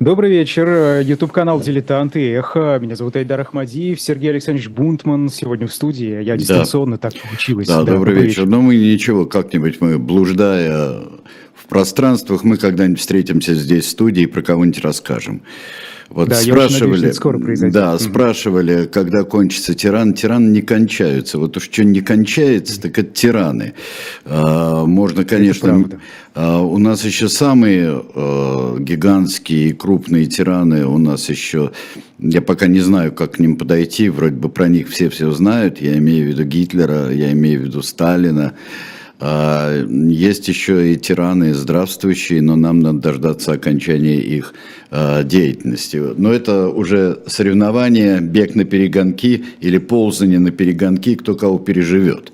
Добрый вечер. YouTube-канал «Дилетанты. Эхо». Меня зовут Айдар Ахмадиев. Сергей Александрович Бунтман сегодня в студии. Я дистанционно да. так получилось. Да, да добрый, добрый вечер. вечер. Ну, мы ничего, как-нибудь мы, блуждая в пространствах, мы когда-нибудь встретимся здесь в студии и про кого-нибудь расскажем. Вот да, спрашивали, надеюсь, скоро произойдет. Да, mm спрашивали, когда кончится тиран. Тираны не кончаются. Вот уж что не кончается, так это тираны. А, можно, конечно... А, у нас еще самые а, гигантские и крупные тираны, у нас еще... Я пока не знаю, как к ним подойти. Вроде бы про них все все знают. Я имею в виду Гитлера, я имею в виду Сталина. А, есть еще и тираны здравствующие, но нам надо дождаться окончания их а, деятельности. Но это уже соревнование, бег на перегонки или ползание на перегонки, кто кого переживет.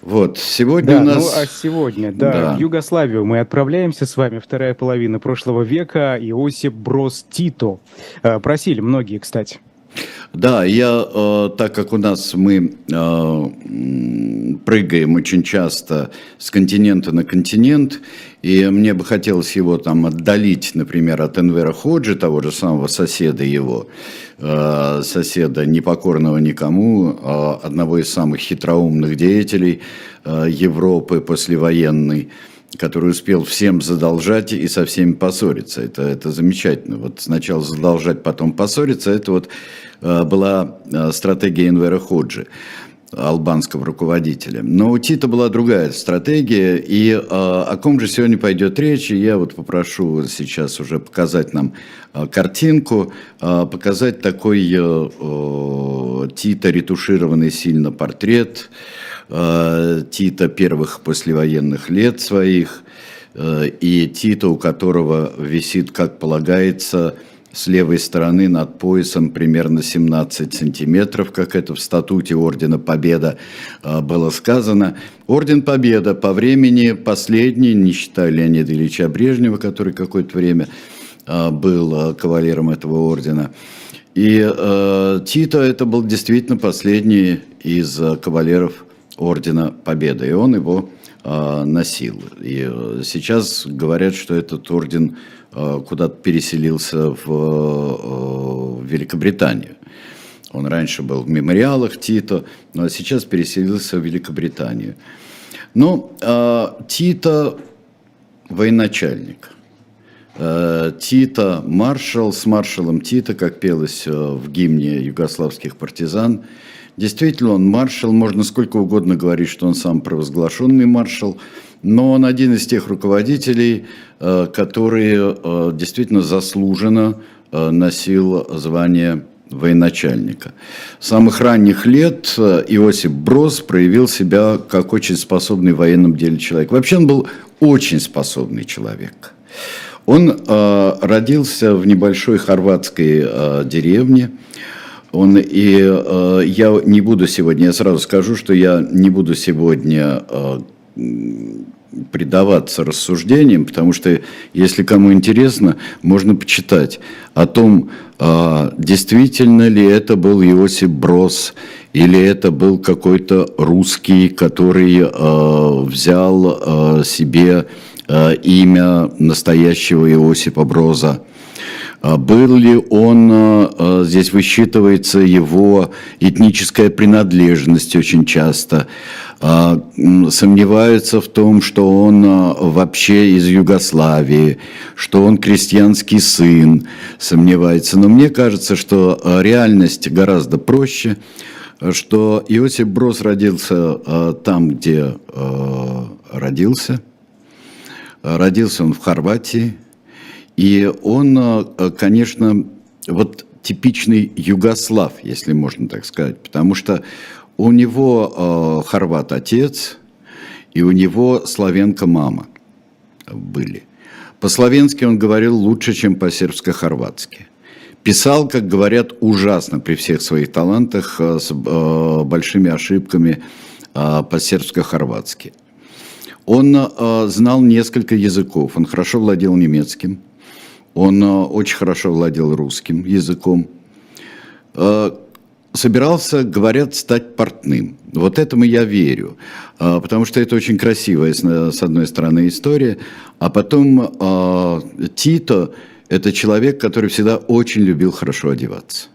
Вот, сегодня да, у нас... Ну, а сегодня, да, да, в Югославию мы отправляемся с вами, вторая половина прошлого века, Иосип Брос Тито. А, просили многие, кстати. Да, я, э, так как у нас мы э, прыгаем очень часто с континента на континент, и мне бы хотелось его там отдалить, например, от Энвера Ходжи, того же самого соседа его, э, соседа непокорного никому, одного из самых хитроумных деятелей Европы послевоенной, который успел всем задолжать и со всеми поссориться. Это, это замечательно. Вот сначала задолжать, потом поссориться. Это вот была э, стратегия Энвера Ходжи албанского руководителя. Но у Тита была другая стратегия, и э, о ком же сегодня пойдет речь, и я вот попрошу сейчас уже показать нам э, картинку, э, показать такой э, э, Тита ретушированный сильно портрет, Э, Тита первых послевоенных лет своих, э, и Тита, у которого висит, как полагается, с левой стороны над поясом примерно 17 сантиметров, как это в статуте Ордена Победа э, было сказано. Орден Победа по времени последний, не считая Леонида Ильича Брежнева, который какое-то время был кавалером этого ордена. И э, Тито это был действительно последний из кавалеров Ордена Победы, и он его э, носил. И сейчас говорят, что этот орден куда-то переселился в, в Великобританию. Он раньше был в мемориалах Тито, но сейчас переселился в Великобританию. Ну, э, Тито военачальник. Э, Тито маршал, с маршалом Тито, как пелось в гимне югославских партизан, Действительно, он маршал, можно сколько угодно говорить, что он сам провозглашенный маршал, но он один из тех руководителей, э, которые э, действительно заслуженно э, носил звание военачальника. С самых ранних лет Иосип Брос проявил себя как очень способный в военном деле человек. Вообще он был очень способный человек. Он родился в небольшой хорватской деревне, он, и э, я не буду сегодня, я сразу скажу, что я не буду сегодня э, предаваться рассуждениям, потому что, если кому интересно, можно почитать о том, э, действительно ли это был Иосип Брос, или это был какой-то русский, который э, взял э, себе имя настоящего Иосипа Броза. А был ли он, а, а, здесь высчитывается его этническая принадлежность очень часто, сомневаются в том, что он вообще из Югославии, что он крестьянский сын, сомневается. Но мне кажется, что реальность гораздо проще, что Иосиф Брос родился там, где родился. Родился он в Хорватии, и он, э, конечно, вот типичный югослав, если можно так сказать, потому что у него э, хорват отец, и у него славянка мама были. По-словенски он говорил лучше, чем по-сербско-хорватски. Писал, как говорят, ужасно при всех своих талантах, э, с большими ошибками по-сербско-хорватски. Он знал несколько языков, он хорошо владел немецким – он э, очень хорошо владел русским языком. Э, собирался, говорят, стать портным. Вот этому я верю, э, потому что это очень красивая, с одной стороны, история. А потом Тито это человек, который всегда очень любил хорошо одеваться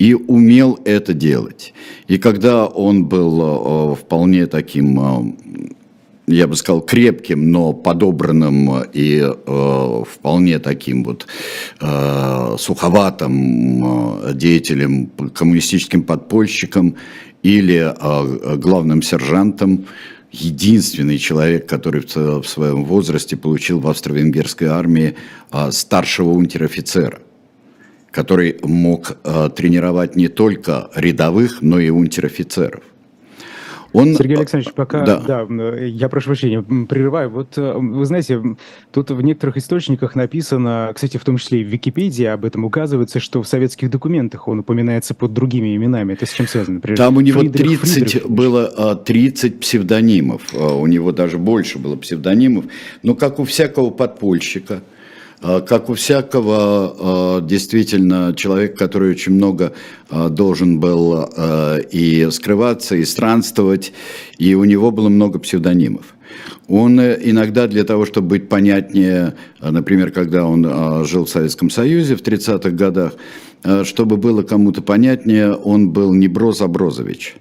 и умел это делать. И когда он был вполне таким, я бы сказал, крепким, но подобранным и э, вполне таким вот суховатым деятелем, коммунистическим подпольщиком или главным сержантом, единственный человек, который в своем возрасте получил в австро-венгерской армии старшего унтер-офицера который мог э, тренировать не только рядовых, но и унтер-офицеров. Он... Сергей Александрович, пока да. Да, э, я прошу прощения, прерываю. Вот э, вы знаете, тут в некоторых источниках написано, кстати, в том числе и в Википедии об этом указывается, что в советских документах он упоминается под другими именами. Это с чем связано? Например, Там у него Фридрих, 30 Фридрих. было 30 а, псевдонимов. А, у него даже больше было псевдонимов. Но как у всякого подпольщика – а, как у всякого а, действительно человека, который очень много а, должен был и скрываться, и странствовать, и у него было много псевдонимов. Он э, иногда для того, чтобы быть понятнее, например, когда он жил в Советском Союзе в 30-х годах, чтобы было кому-то понятнее, он был не Броз Аброзович.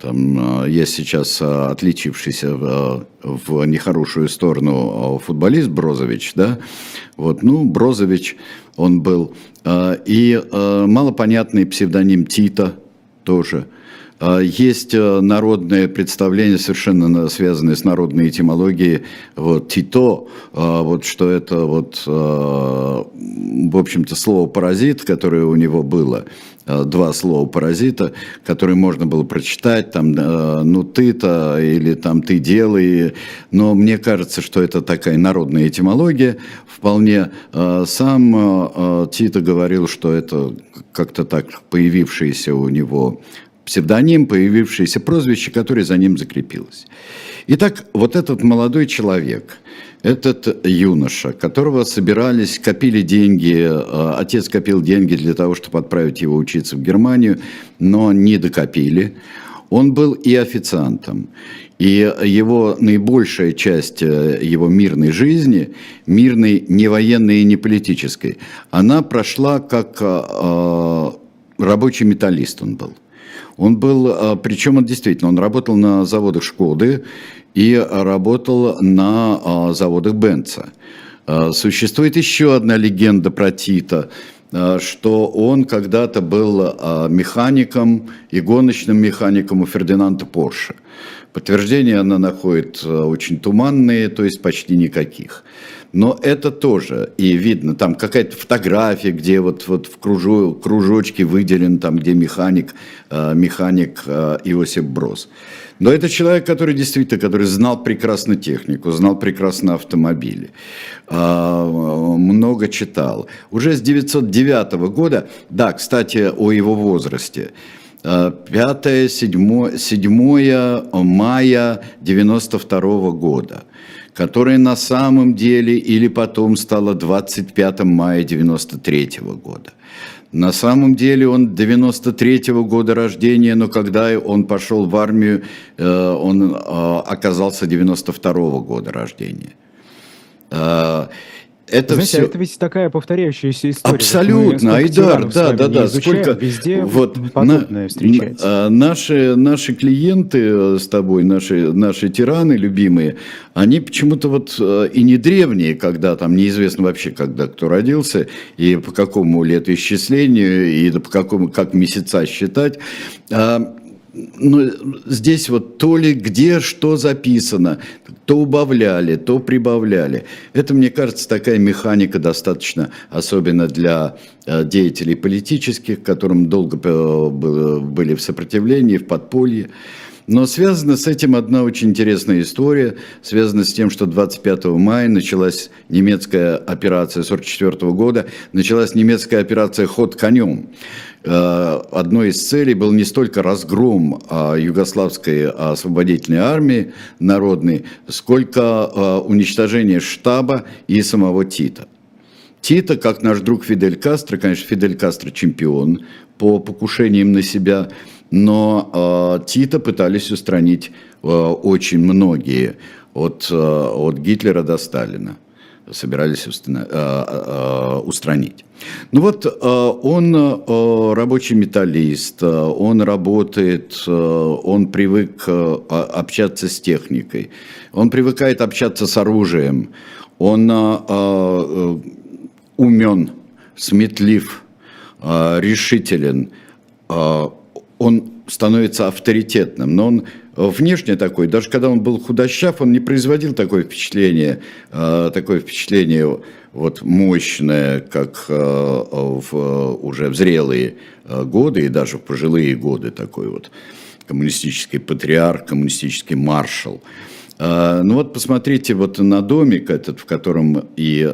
Там есть сейчас отличившийся в нехорошую сторону футболист Брозович, да, вот, ну, Брозович он был. И малопонятный псевдоним Тита тоже. А, есть народное представление, совершенно связанное с народной этимологией, вот, Тито, вот, что это вот, в общем-то, слово «паразит», которое у него было, Э, два слова паразита, которые можно было прочитать, там, э, ну ты-то, или там ты делай, но мне кажется, что это такая народная этимология, вполне. Э, сам Тита говорил, что это как-то так появившееся у него псевдоним, появившееся прозвище, которое за ним закрепилось. Итак, вот этот молодой человек – этот юноша, которого собирались, копили деньги, э, отец копил деньги для того, чтобы отправить его учиться в Германию, но не докопили. Он был и официантом, и его наибольшая часть э, его мирной жизни, мирной не военной и не политической, она прошла как э, рабочий металлист он был. Он был, причем он действительно, он работал на заводах Шкоды, и работал на а, заводах Бенца. А, существует еще одна легенда про Тита, а, что он когда-то был механиком и гоночным механиком у Фердинанда Порше. Подтверждения она находит очень туманные, то есть почти никаких. Но это тоже, и видно, там какая-то фотография, где вот, вот в кружу, кружочке выделен, там, где механик, механик Иосиф Брос. Но это человек, который действительно, который знал прекрасно технику, знал прекрасно автомобили, а, много читал. Уже с 909 года, да, кстати, о его возрасте, 5 7, 7 мая 92 года, которое на самом деле или потом стало 25 мая 93 года. На самом деле он 93-го года рождения, но когда он пошел в армию, э, он э, оказался 92-го года рождения. Это Знаете, все... это ведь такая повторяющаяся история. Абсолютно, Айдар, да, да, да. Сколько везде вот подобное на, встречается. А, наши, наши клиенты э, с тобой, наши, наши тираны любимые, они почему-то вот э, и не древние, когда там неизвестно вообще, когда кто родился, и по какому летоисчислению, и по какому, как месяца считать, а ну, здесь вот то ли где что записано, то убавляли, то прибавляли. Это, мне кажется, такая механика достаточно, особенно для э, деятелей политических, которым долго э, были в сопротивлении, в подполье. Но связана с этим одна очень интересная история, связана с тем, что 25 мая началась немецкая операция 1944 года, началась немецкая операция «Ход конем». Э, одной из целей был не столько разгром а, югославской освободительной армии народной, сколько э, уничтожение штаба и самого Тита. Тита, как наш друг Фидель Кастро, конечно, Фидель Кастро чемпион по покушениям на себя – но э, Тита пытались устранить очень многие, от, от Гитлера до Сталина. Собирались устранить. Ну вот он рабочий металлист, он работает, он привык общаться с техникой, он привыкает общаться с оружием, он умен, сметлив, решителен, он становится авторитетным, но он внешне такой, даже когда он был худощав, он не производил такое впечатление, э, такое впечатление вот мощное, как э, в уже в зрелые э, годы и даже в пожилые годы такой вот коммунистический патриарх, коммунистический маршал. Ну вот посмотрите вот на домик этот, в котором и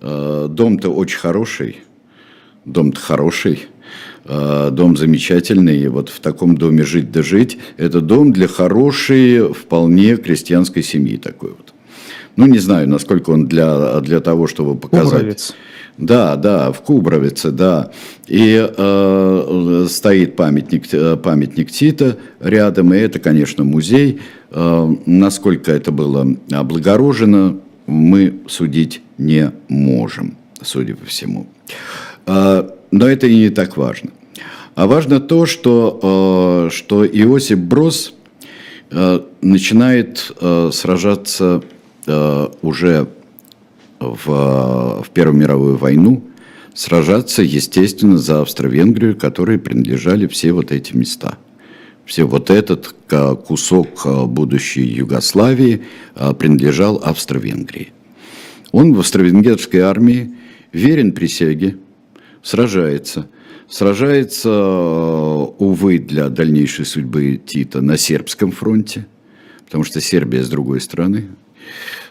дом-то очень хороший, дом-то хороший, Э, дом замечательный, и вот в таком доме жить да жить, это дом для хорошей, вполне крестьянской семьи такой вот. Ну, не знаю, насколько он для, для того, чтобы показать... Кубровец. Да, да, в Кубровице, да. И э, стоит памятник, э, памятник Тита рядом, и это, конечно, музей. Э, насколько это было облагорожено, мы судить не можем, судя по всему. Э, но это и не так важно. А важно то, что, э, что Иосип Брос э, начинает э, сражаться уже в, в Первую мировую войну, сражаться, естественно, за Австро-Венгрию, которые принадлежали все вот эти места. Все вот этот кусок будущей Югославии принадлежал Австро-Венгрии. Он в австро-венгерской армии верен присяге, сражается. Сражается, э, увы, для дальнейшей судьбы Тита на сербском фронте, потому что Сербия с другой стороны.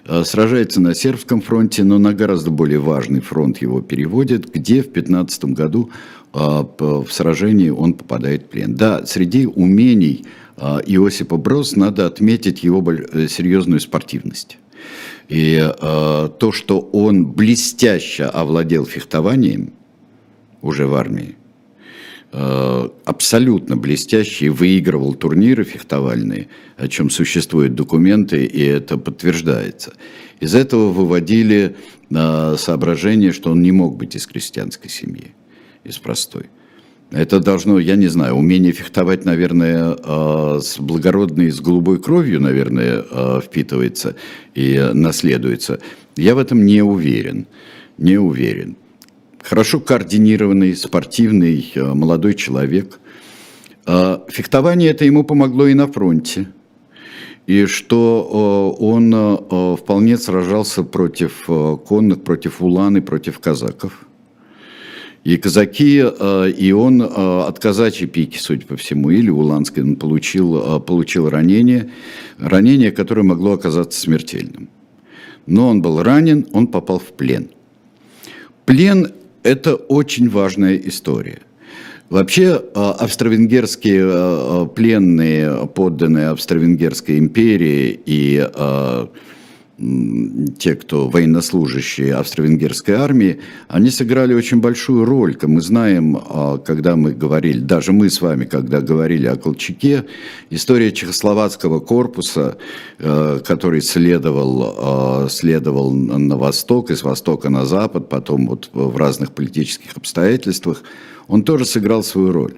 Э, сражается на сербском фронте, но на гораздо более важный фронт его переводят, где в 15 году э, в сражении он попадает в плен. Да, среди умений Иосипа Брос надо отметить его серьезную спортивность. И то, что он блестяще овладел фехтованием – уже в армии, э, абсолютно блестящий, выигрывал турниры фехтовальные, о чем существуют документы, и это подтверждается. Из этого выводили э, соображение, что он не мог быть из крестьянской семьи, из простой. Это должно, я не знаю, умение фехтовать, наверное, э, с благородной, с голубой кровью, наверное, впитывается и наследуется. Я в этом не уверен. Не уверен хорошо координированный, спортивный э, молодой человек. Э, фехтование это ему помогло и на фронте. И что э, он вполне сражался против конных, против уланы, против казаков. И казаки, и он от казачьей пики, судя по всему, или уланской, он получил, получил ранение, ранение, которое могло оказаться смертельным. Но он был ранен, он попал в плен. Плен это очень важная история. Вообще а, австро-венгерские а, а, пленные, подданные Австро-Венгерской империи и те, кто военнослужащие австро-венгерской армии, они сыграли очень большую роль. Мы знаем, когда мы говорили, даже мы с вами, когда говорили о Колчаке, история чехословацкого корпуса, который следовал, следовал на восток, из востока на запад, потом вот в разных политических обстоятельствах, он тоже сыграл свою роль.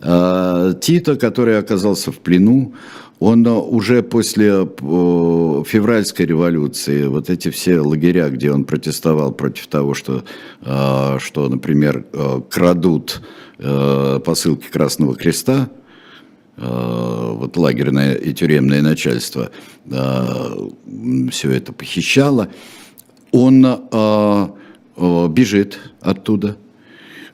Тита, который оказался в плену, он э, уже после э, февральской революции, вот эти все лагеря, где он протестовал против того, что, э, что например, крадут посылки Красного Креста, вот лагерное и тюремное начальство все это похищало, он бежит оттуда –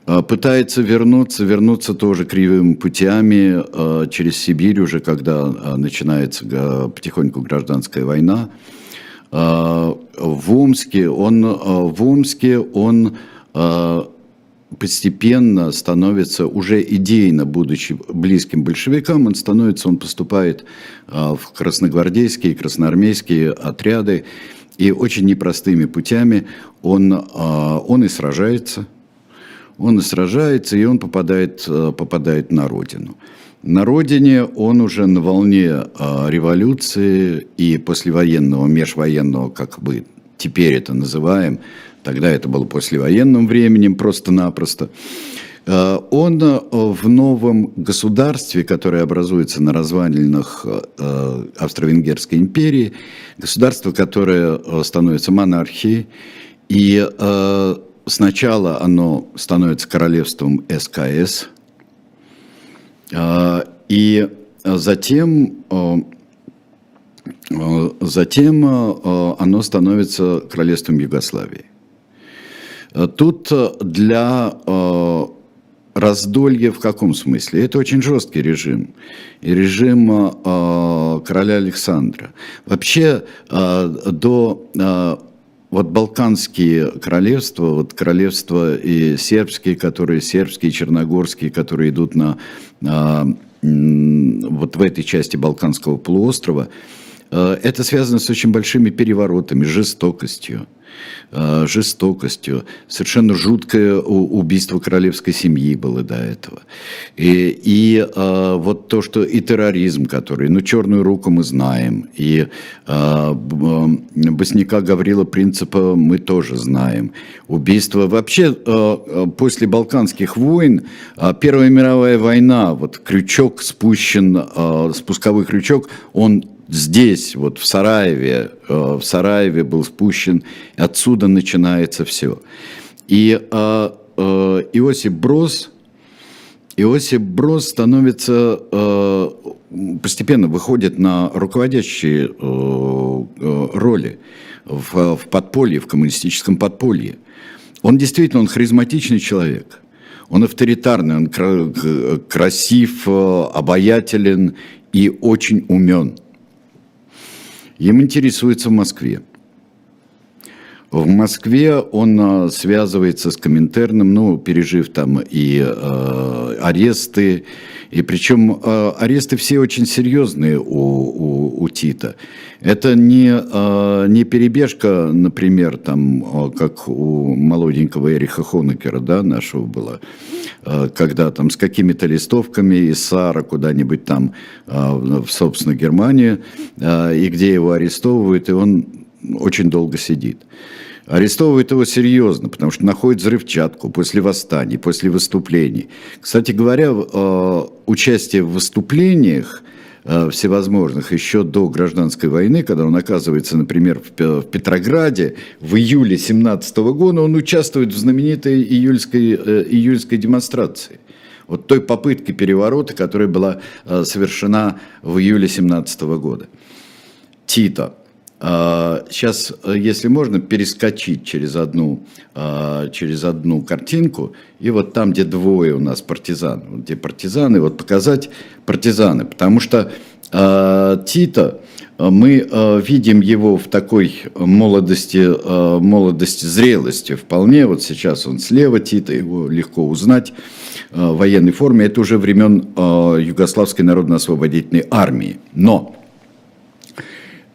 пытается вернуться, вернуться тоже кривыми путями а, через Сибирь уже, когда а, начинается потихоньку гражданская война. В Омске он, в Омске он постепенно становится, уже идейно, будучи близким большевикам, он становится, он поступает в красногвардейские, красноармейские отряды, и очень непростыми путями он, он и сражается – он и сражается, и он попадает, э, попадает на родину. На родине он уже на волне э, революции и послевоенного, межвоенного как бы теперь это называем, тогда это было послевоенным временем просто-напросто, э, он в новом государстве, которое образуется на развалинах Австро-Венгерской империи, государство, которое становится монархией, и сначала оно становится королевством СКС, и затем Э, затем э, оно становится королевством Югославии. Э, тут для раздолья в каком смысле? Это очень жесткий режим. И режим короля Александра. Вообще до вот балканские королевства, вот королевства и сербские, которые сербские, черногорские, которые идут на вот в этой части Балканского полуострова, это связано с очень большими переворотами, жестокостью. Э, жестокостью. Совершенно жуткое убийство королевской семьи было до этого. И, и э, вот то, что и терроризм, который, ну, черную руку мы знаем, и Босняка Гаврила Принципа мы тоже знаем. Убийство вообще после Балканских войн, Первая мировая война, вот крючок спущен, спусковой крючок, он здесь, вот в Сараеве, э, в Сараеве был спущен, отсюда начинается все. И э, э, Иосип Брос, Иосип Брос становится, постепенно выходит на руководящие роли в, в подполье, в коммунистическом подполье. Он действительно, он харизматичный человек. Он авторитарный, он красив, обаятелен и очень умен – им интересуется в Москве. В Москве он а, связывается с Коминтерном, ну, пережив там и э, аресты, и причем э, аресты все очень серьезные у, у, у Тита. Это не, э, не перебежка, например, там, как у молоденького Эриха Хонекера, да, нашего было, э, когда там с какими-то листовками из Сара куда-нибудь там, э, в, собственно, Германию, э, и где его арестовывают, и он очень долго сидит. Арестовывают его серьезно, потому что находят взрывчатку после восстаний, после выступлений. Кстати говоря, э, участие в выступлениях э, всевозможных еще до гражданской войны, когда он оказывается, например, в Петрограде в июле 17 года, он участвует в знаменитой июльской, э, июльской демонстрации. Вот той попытки переворота, которая была совершена в июле 17 года. Тита – Сейчас, а, э, если можно, перескочить через одну, а, через одну картинку, и вот там, где двое у нас партизан, где партизаны, вот показать партизаны, потому что а, Тита, мы видим его в такой молодости, молодости, зрелости. Вполне, вот сейчас он слева Тита, его легко узнать, в военной форме, это уже времен Югославской народно-освободительной армии, но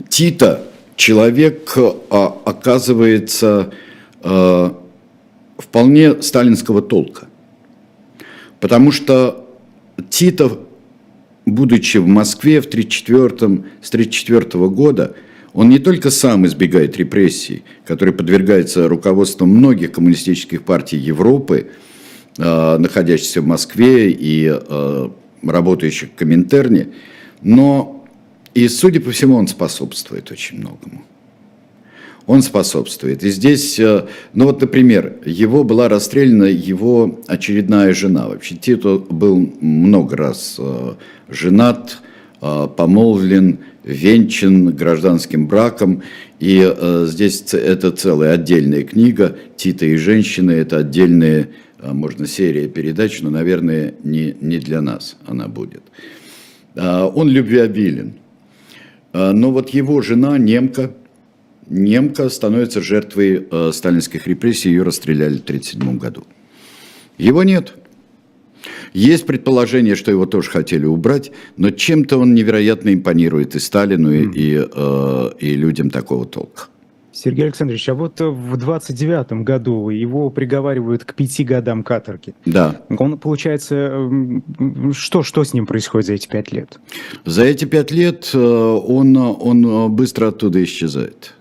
Тита человек а, оказывается а, вполне сталинского толка. Потому что Титов, будучи в Москве в 1934, с 1934 года, он не только сам избегает репрессий, которые подвергаются руководством многих коммунистических партий Европы, э, находящихся в Москве и э, работающих в Коминтерне, но и, судя по всему, он способствует очень многому. Он способствует. И здесь, э, ну вот, например, его была расстреляна его очередная жена. Вообще Тито был много раз э, женат, э, помолвлен, венчан гражданским браком. И здесь это целая отдельная книга «Тита и женщины». Это отдельная, можно, серия передач, но, наверное, не, не для нас она будет. Он любвеобилен. А, но вот его жена, немка, немка становится жертвой э, сталинских репрессий, ее расстреляли в 1937 году. Его нет. Есть предположение, что его тоже хотели убрать, но чем-то он невероятно импонирует и Сталину, и, и, э, и людям такого толка. Сергей Александрович, а вот в 29 году его приговаривают к пяти годам каторги. Да. Он, получается, что, что с ним происходит за эти пять лет? За эти пять лет э, он, он быстро оттуда исчезает.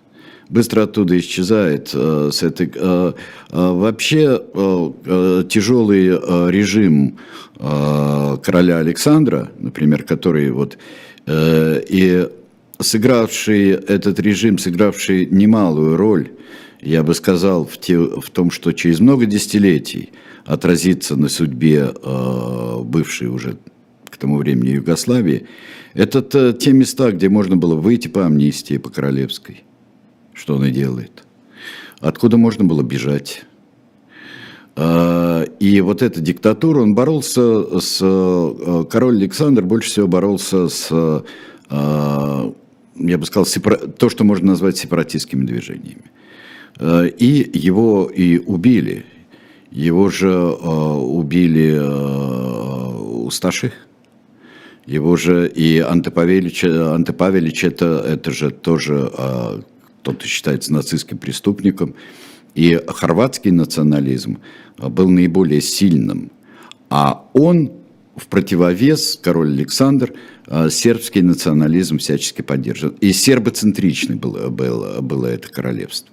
быстро оттуда исчезает. Э, с этой, э, вообще тяжелый режим короля Александра, например, который вот и сыгравший этот режим, сыгравший немалую роль, я бы сказал, в, те, в том, что через много десятилетий отразится на судьбе бывшей уже к тому времени Югославии, это те места, где можно было выйти по амнистии, по королевской. Что он и делает. Откуда можно было бежать. А, и вот эта диктатура, он боролся с... Э, король Александр больше всего боролся с, э, я бы сказал, сепара... то, что можно назвать сепаратистскими движениями. Э, и его и убили. Его же убили Усташи, его же и Антипавелич, Антипавелич это, это же тоже кто-то считается нацистским преступником. И хорватский национализм был наиболее сильным. А он в противовес, король Александр, а, сербский национализм всячески поддерживал. И сербоцентричный было, было, было это королевство.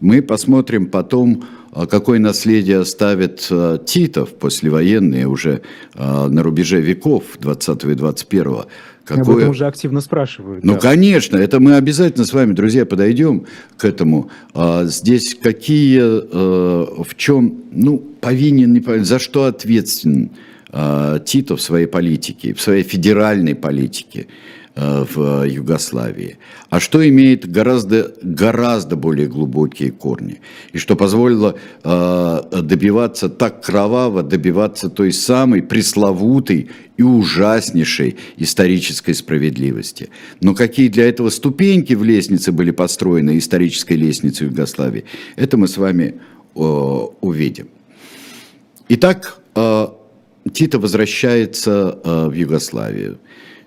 Мы посмотрим потом, а какое наследие оставит а, Титов послевоенные уже а, на рубеже веков 20 и 21 Какое... Об этом уже активно спрашивают. Ну, да. конечно, это мы обязательно с вами, друзья, подойдем к этому. Здесь какие, в чем, ну, повинен, не повинен, за что ответственен Тito в своей политике, в своей федеральной политике. Э, в Югославии, а что имеет гораздо, гораздо более глубокие корни, и что позволило э, добиваться так кроваво, добиваться той самой пресловутой и ужаснейшей исторической справедливости. Но какие для этого ступеньки в лестнице были построены, исторической лестнице Югославии, это мы с вами э, увидим. Итак, Тита возвращается в Югославию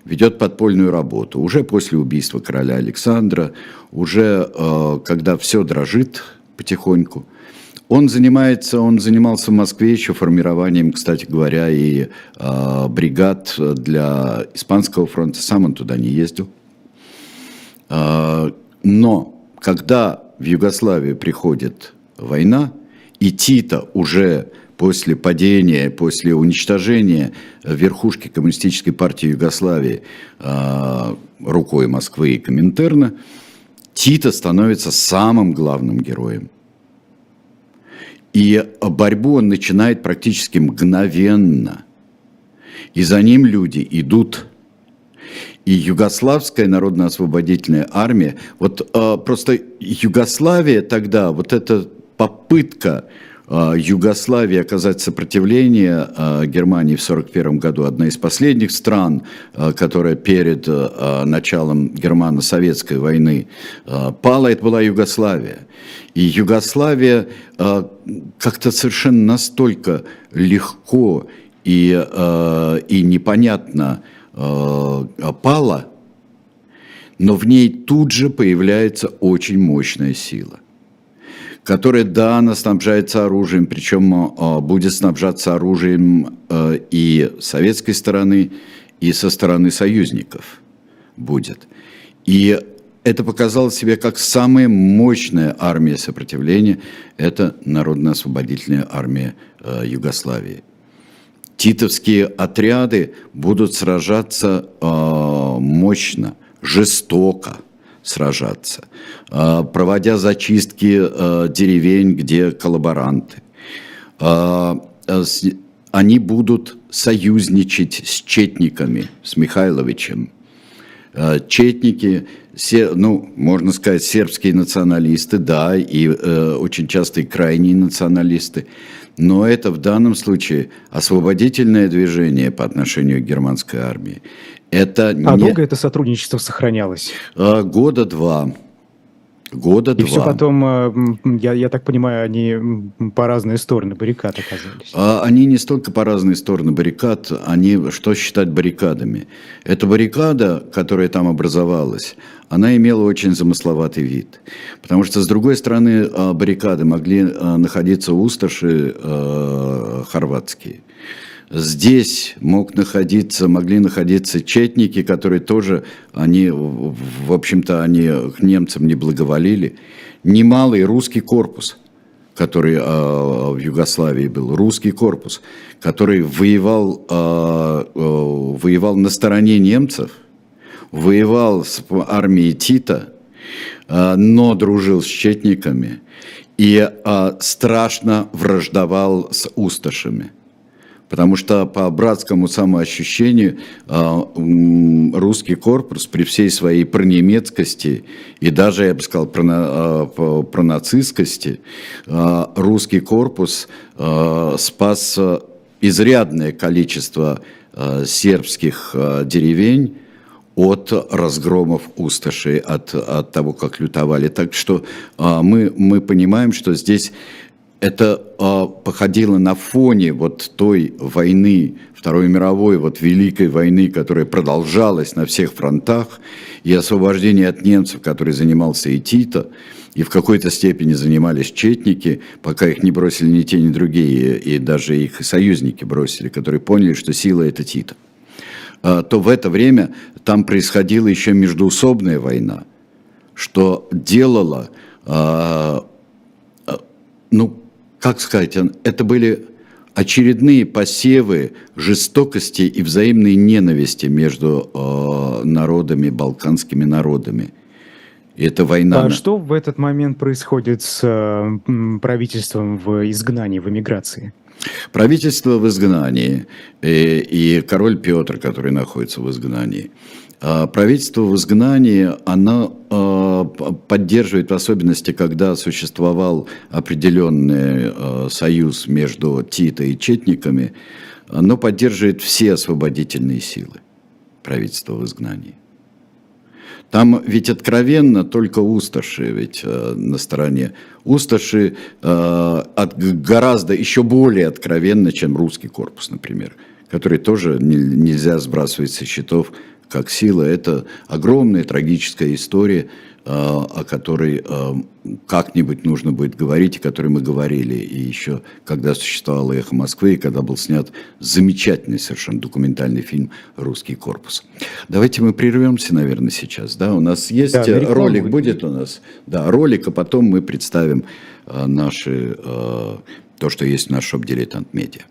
ведет подпольную работу. Уже после убийства короля Александра, уже э, когда все дрожит потихоньку. Он занимается, он занимался в Москве еще формированием, кстати говоря, и э, бригад для Испанского фронта. Сам он туда не ездил. Э, но когда в Югославию приходит война, и Тита уже после падения, после уничтожения верхушки Коммунистической партии Югославии э, рукой Москвы и Коминтерна, Тита становится самым главным героем. И борьбу он начинает практически мгновенно. И за ним люди идут. И Югославская народно-освободительная армия, вот э, просто Югославия тогда, вот эта попытка а, Югославии оказать сопротивление а, Германии в 1941 году. Одна из последних стран, а, которая перед началом германо-советской войны пала, это была Югославия. И Югославия как-то совершенно настолько легко и, и непонятно пала, но в ней тут же появляется очень мощная сила которая, да, она снабжается оружием, причем а, будет снабжаться оружием а, и советской стороны, и со стороны союзников будет. И это показало себя как самая мощная армия сопротивления, это Народно-освободительная армия а, Югославии. Титовские отряды будут сражаться мощно, жестоко – сражаться, а, проводя зачистки а, деревень, где коллаборанты. А, они будут союзничать с четниками, с Михайловичем. Четники, ну, можно сказать, сербские националисты, да, и э, очень часто и крайние националисты. Но это в данном случае освободительное движение по отношению к германской армии. Это а не... долго это сотрудничество сохранялось? А, года два. Года и два. И все потом, э, я, я так понимаю, они по разные стороны баррикад оказались. А они не столько по разные стороны баррикад, они что считать баррикадами. Эта баррикада, которая там образовалась, она имела очень замысловатый вид. Потому что, с другой стороны, а, баррикады могли находиться усташи хорватские. Здесь мог находиться, могли находиться четники, которые тоже, они, в общем-то, они к немцам не благоволили. Немалый русский корпус, который э, в Югославии был, русский корпус, который воевал, э, воевал на стороне немцев, воевал с армией Тита, э, но дружил с четниками и э, страшно враждовал с усташами – Потому что по братскому самоощущению а, русский корпус при всей своей пронемецкости и даже, я бы сказал, про, про нацистскости, а, русский корпус а, спас изрядное количество сербских деревень от разгромов усташей, от, от того, как лютовали. Так что мы, мы понимаем, что здесь это э, походило на фоне вот той войны, Второй мировой, вот великой войны, которая продолжалась на всех фронтах, и освобождение от немцев, который занимался и Тito, и в какой-то степени занимались четники, пока их не бросили ни те, ни другие, и даже их союзники бросили, которые поняли, что сила это Тito. А, то в это время там происходила еще междуусобная война, что делало, а, ну, как сказать, это были очередные посевы жестокости и взаимной ненависти между э, народами, балканскими народами. И это война. А что в этот момент происходит с э, правительством в изгнании, в эмиграции? Правительство в изгнании и, и король Петр, который находится в изгнании. А правительство в изгнании, оно а, поддерживает, в особенности, когда существовал определенный а, союз между Тито и Четниками, оно поддерживает все освободительные силы правительства в изгнании. Там ведь откровенно только усташи ведь э, на стороне. Усташи э, от, гораздо еще более откровенно, чем русский корпус, например, который тоже не, нельзя сбрасывать со счетов как сила. Это огромная трагическая история, а, о которой а, как-нибудь нужно будет говорить, о которой мы говорили и еще когда существовало «Эхо Москвы», и когда был снят замечательный совершенно документальный фильм «Русский корпус». Давайте мы прервемся, наверное, сейчас. Да? У нас есть да, ролик, будет у нас? Да, ролик, а потом мы представим наши, то, что есть в наш шоп «Дилетант Медиа».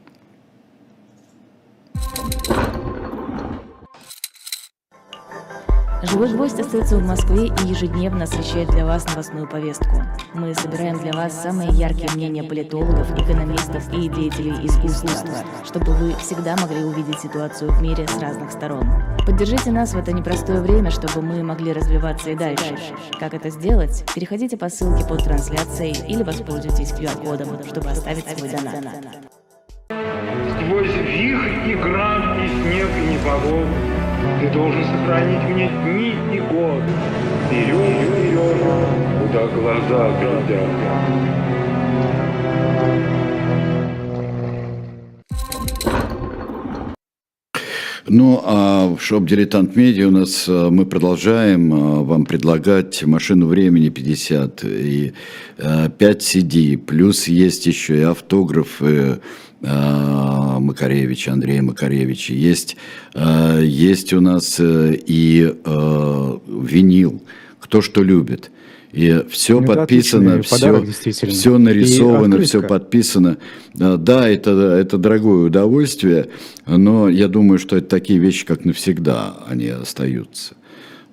Живой гвоздь остается в Москве и ежедневно освещает для вас новостную повестку. Мы собираем для вас самые яркие мнения политологов, экономистов и деятелей искусства, чтобы вы всегда могли увидеть ситуацию в мире с разных сторон. Поддержите нас в это непростое время, чтобы мы могли развиваться и дальше. Как это сделать? Переходите по ссылке под трансляцией или воспользуйтесь QR-кодом, чтобы оставить свой донат. Сквозь вихрь и град, и снег, и непогоду ты должен сохранить мне дни и год. Вперед, вперед, куда глаза глядят. Ну, а в шоп «Дилетант Медиа» у нас э, мы продолжаем э, вам предлагать «Машину времени 50» и 5 э, CD, плюс есть еще и автографы Макаревича, Андрея Макаревича. Есть, э, есть у нас э, и винил, кто что любит. И все ну, подписано, все, все нарисовано, все подписано. Да, это, это дорогое удовольствие, но я думаю, что это такие вещи, как навсегда, они остаются.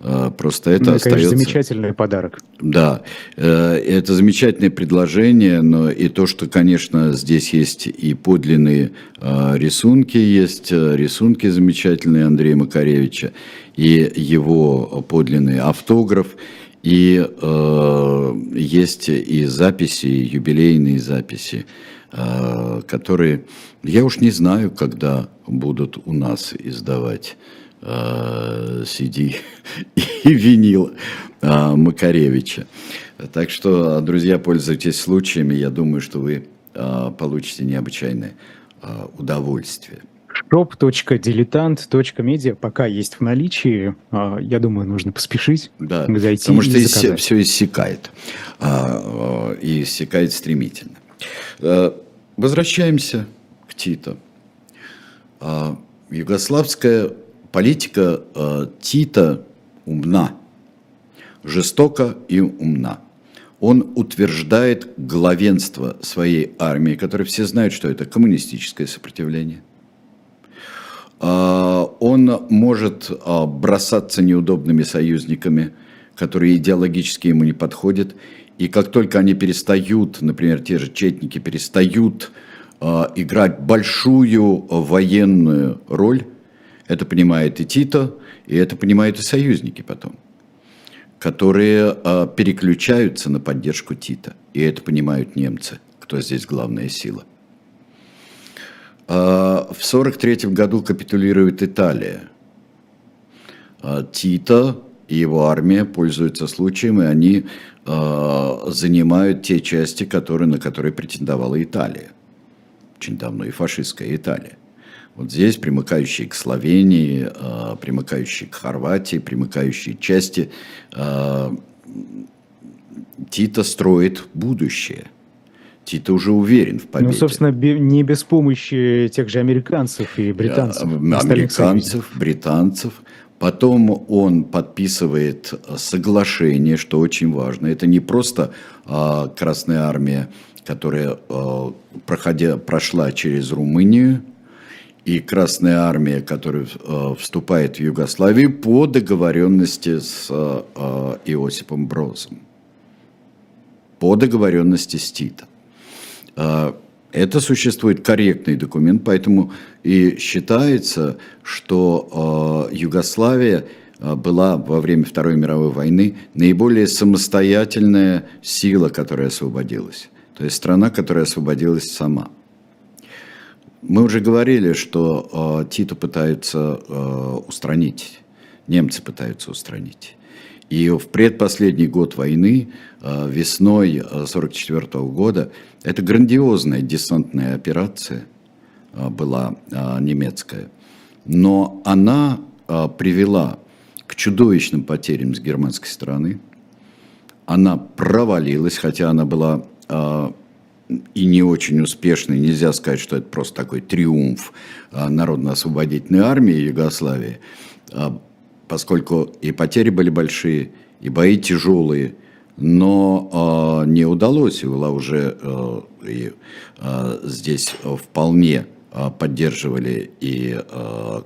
А, просто это ну, остается... Конечно, замечательный подарок. Да, э, это замечательное предложение, но и то, что, конечно, здесь есть и подлинные а, рисунки, есть э, рисунки замечательные Андрея Макаревича, и его подлинный автограф, и э, есть и записи, юбилейные записи, которые, я уж не знаю, когда будут у нас издавать. CD э, и винил э, Макаревича. Так что, друзья, пользуйтесь случаями. Я думаю, что вы э, получите необычайное удовольствие. shop.diletant.media пока есть в наличии. Я думаю, нужно поспешить. Да, зайти потому что заказать. все иссякает. И иссякает стремительно. Возвращаемся к Титу. А, югославская политика а, Тита умна, жестока и умна. Он утверждает главенство своей армии, которая все знают, что это коммунистическое сопротивление. А, он может бросаться неудобными союзниками, которые идеологически ему не подходят. И как только они перестают, например, те же четники перестают Э, играть большую военную роль. Это понимает и Тито, и это понимают и союзники потом, которые э, переключаются на поддержку Тита. И это понимают немцы, кто здесь главная сила. Э, в 1943 году капитулирует Италия. Тита и его армия пользуются случаем, и они занимают те части, которые, на которые претендовала Италия очень давно, и фашистская Италия. Вот здесь примыкающие к Словении, а, примыкающие к Хорватии, примыкающие части а, Тита строит будущее. Тита уже уверен в победе. Ну, собственно, не без помощи тех же американцев и британцев. Американцев, британцев. Потом он подписывает соглашение, что очень важно. Это не просто а, Красная Армия которая, проходя, прошла через Румынию, и Красная Армия, которая э, вступает в Югославию по договоренности с э, Иосипом Брозом, по договоренности с Титом. Это существует корректный документ, поэтому и считается, что Югославия была во время Второй мировой войны наиболее самостоятельная сила, которая освободилась. То есть страна, которая освободилась сама. Мы уже говорили, что э, Титу пытаются э, устранить, немцы пытаются устранить. И в предпоследний год войны, э, весной 1944 э, года, это грандиозная десантная операция э, была э, немецкая. Но она э, привела к чудовищным потерям с германской стороны. Она провалилась, хотя она была а, и не очень успешный, нельзя сказать, что это просто такой триумф а, Народно-освободительной армии Югославии, а, поскольку и потери были большие, и бои тяжелые, но не удалось, и была уже и, здесь вполне поддерживали и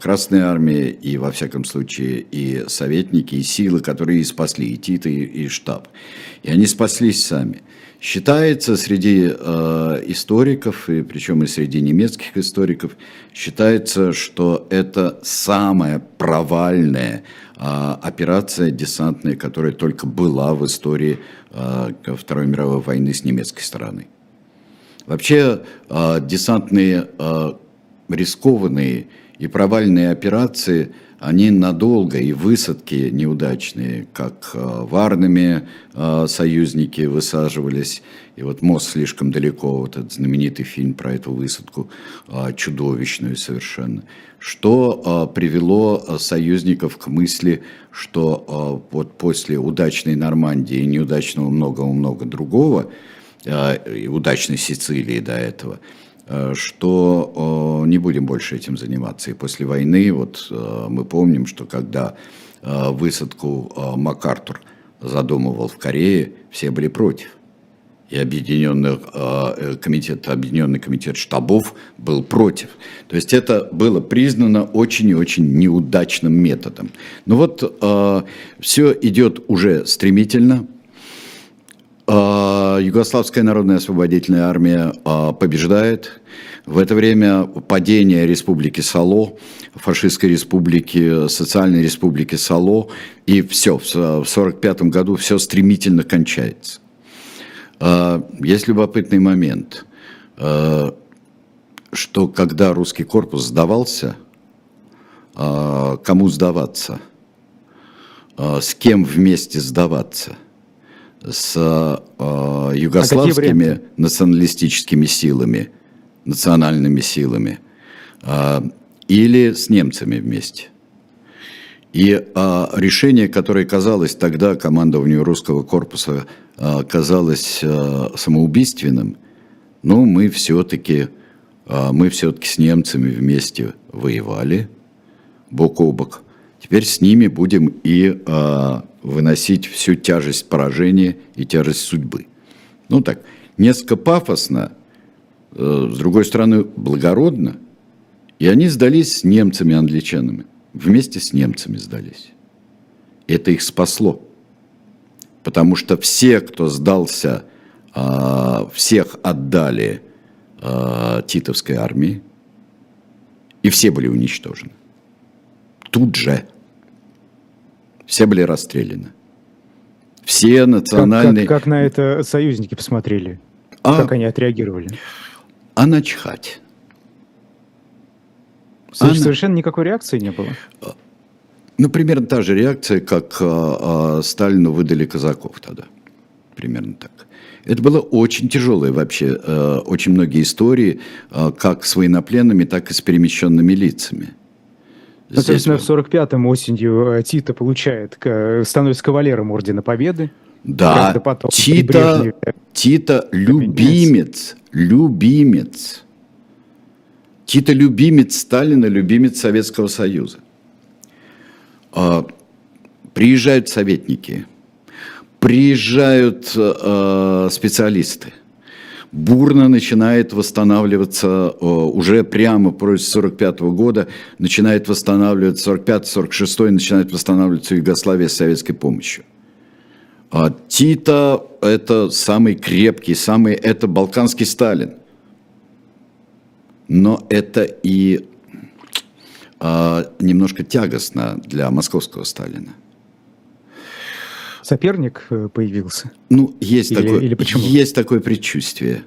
Красная Армия, и, во всяком случае, и советники, и силы, которые и спасли, и Тита, и, и штаб. И они спаслись сами. Считается среди э, историков, и причем и среди немецких историков, считается, что это самая провальная э, операция десантная, которая только была в истории э, Второй мировой войны с немецкой стороны. Вообще э, десантные э, рискованные и провальные операции – они надолго и высадки неудачные, как э, в Арнаме э, союзники высаживались, и вот мост слишком далеко, вот этот знаменитый фильм про эту высадку, э, чудовищную совершенно, что привело союзников к мысли, что вот после удачной Нормандии и неудачного много-много другого, и удачной Сицилии до этого – что не будем больше этим заниматься. И после войны, вот э, мы помним, что когда э, высадку МакАртур задумывал в Корее, все были против. И объединенный комитет, объединенный комитет штабов был против. То есть это было признано очень и очень неудачным методом. Но вот все идет уже стремительно, Югославская народная освободительная армия а, побеждает. В это время падение республики Сало, фашистской республики, социальной республики Сало, и все, в 1945 году все стремительно кончается. А, есть любопытный момент, что когда русский корпус сдавался, кому сдаваться, с кем вместе сдаваться – с э, югославскими а националистическими силами, национальными силами, э, или с немцами вместе. И э, решение, которое казалось тогда командованию русского корпуса, э, казалось э, самоубийственным, но мы все-таки мы все-таки с немцами вместе воевали бок о бок. Теперь с ними будем и выносить всю тяжесть поражения и тяжесть судьбы. Ну так, несколько пафосно, э, с другой стороны, благородно. И они сдались с немцами, англичанами. Вместе с немцами сдались. Это их спасло. Потому что все, кто сдался, а, всех отдали а, титовской армии, и все были уничтожены. Тут же. Все были расстреляны. Все национальные... Как, как, как на это союзники посмотрели? А, как они отреагировали? А начхать. Слушай, а совершенно никакой реакции не было? Ну, примерно та же реакция, как а, а, Сталину выдали казаков тогда. Примерно так. Это было очень тяжелое вообще, а, очень многие истории, а, как с военнопленными, так и с перемещенными лицами. Ну, Соответственно, в 45-м осенью э, Тита получает, становится кавалером Ордена Победы. Да, потом Тита, Тита любимец, любимец. Тита любимец Сталина, любимец Советского Союза. А, приезжают советники, приезжают э, специалисты. Бурно начинает восстанавливаться уже прямо после 45 года, начинает восстанавливаться 45-46 начинает восстанавливаться Югославия с советской помощью. А Тита – это самый крепкий, самый, это балканский Сталин. Но это и а, немножко тягостно для московского Сталина. Соперник э, появился? Ну, есть, или, такое, или почему? есть такое предчувствие,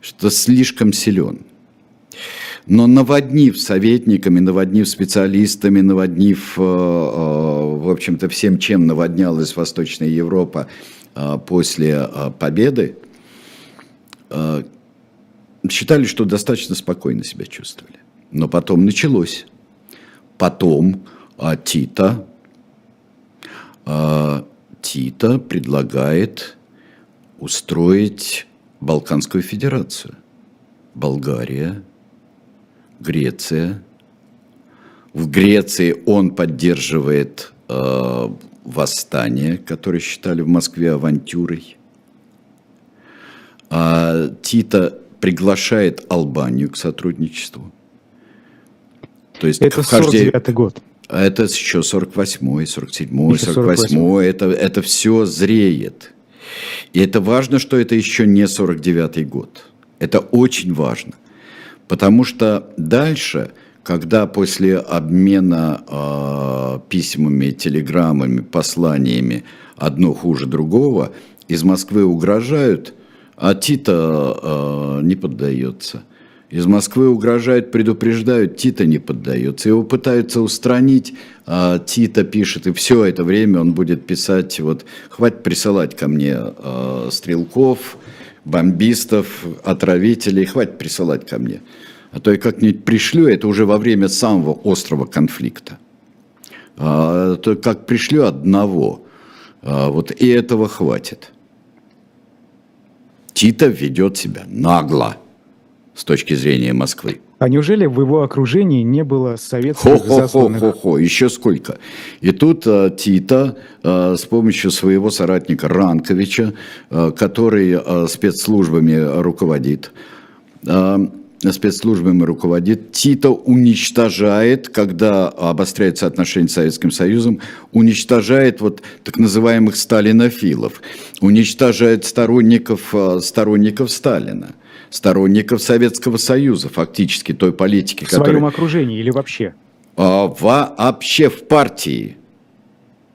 что слишком силен. Но наводнив советниками, наводнив специалистами, наводнив, э, э, в общем-то, всем, чем наводнялась Восточная Европа после победы, считали, что достаточно спокойно себя чувствовали. Но потом началось. Потом а, Тита, Тита предлагает устроить Балканскую Федерацию. Болгария, Греция. В Греции он поддерживает э, восстание, которое считали в Москве авантюрой. А Тита приглашает Албанию к сотрудничеству. То есть это вхождение... 49 год. А это еще 48-й, 47-й, 48-й. Это, это все зреет. И это важно, что это еще не 49-й год. Это очень важно. Потому что дальше, когда после обмена э, письмами, телеграммами, посланиями одно хуже другого, из Москвы угрожают, а Тита э, не поддается – из Москвы угрожают, предупреждают, Тита не поддается. Его пытаются устранить, а Тита пишет, и все это время он будет писать, вот, хватит присылать ко мне э, стрелков, бомбистов, отравителей, хватит присылать ко мне. А то я как-нибудь пришлю, это уже во время самого острого конфликта. А, то как пришлю одного, а, вот и этого хватит. Тита ведет себя нагло с точки зрения Москвы. А неужели в его окружении не было советских хо, хо, хо, хо, хо, еще сколько. И тут а, Тита а, с помощью своего соратника Ранковича, а, который а, спецслужбами руководит, а, спецслужбами руководит, Тита уничтожает, когда обостряются отношения с Советским Союзом, уничтожает вот так называемых сталинофилов, уничтожает сторонников, сторонников Сталина сторонников Советского Союза, фактически той политики, в которая... В своем окружении или вообще? А, вообще в партии.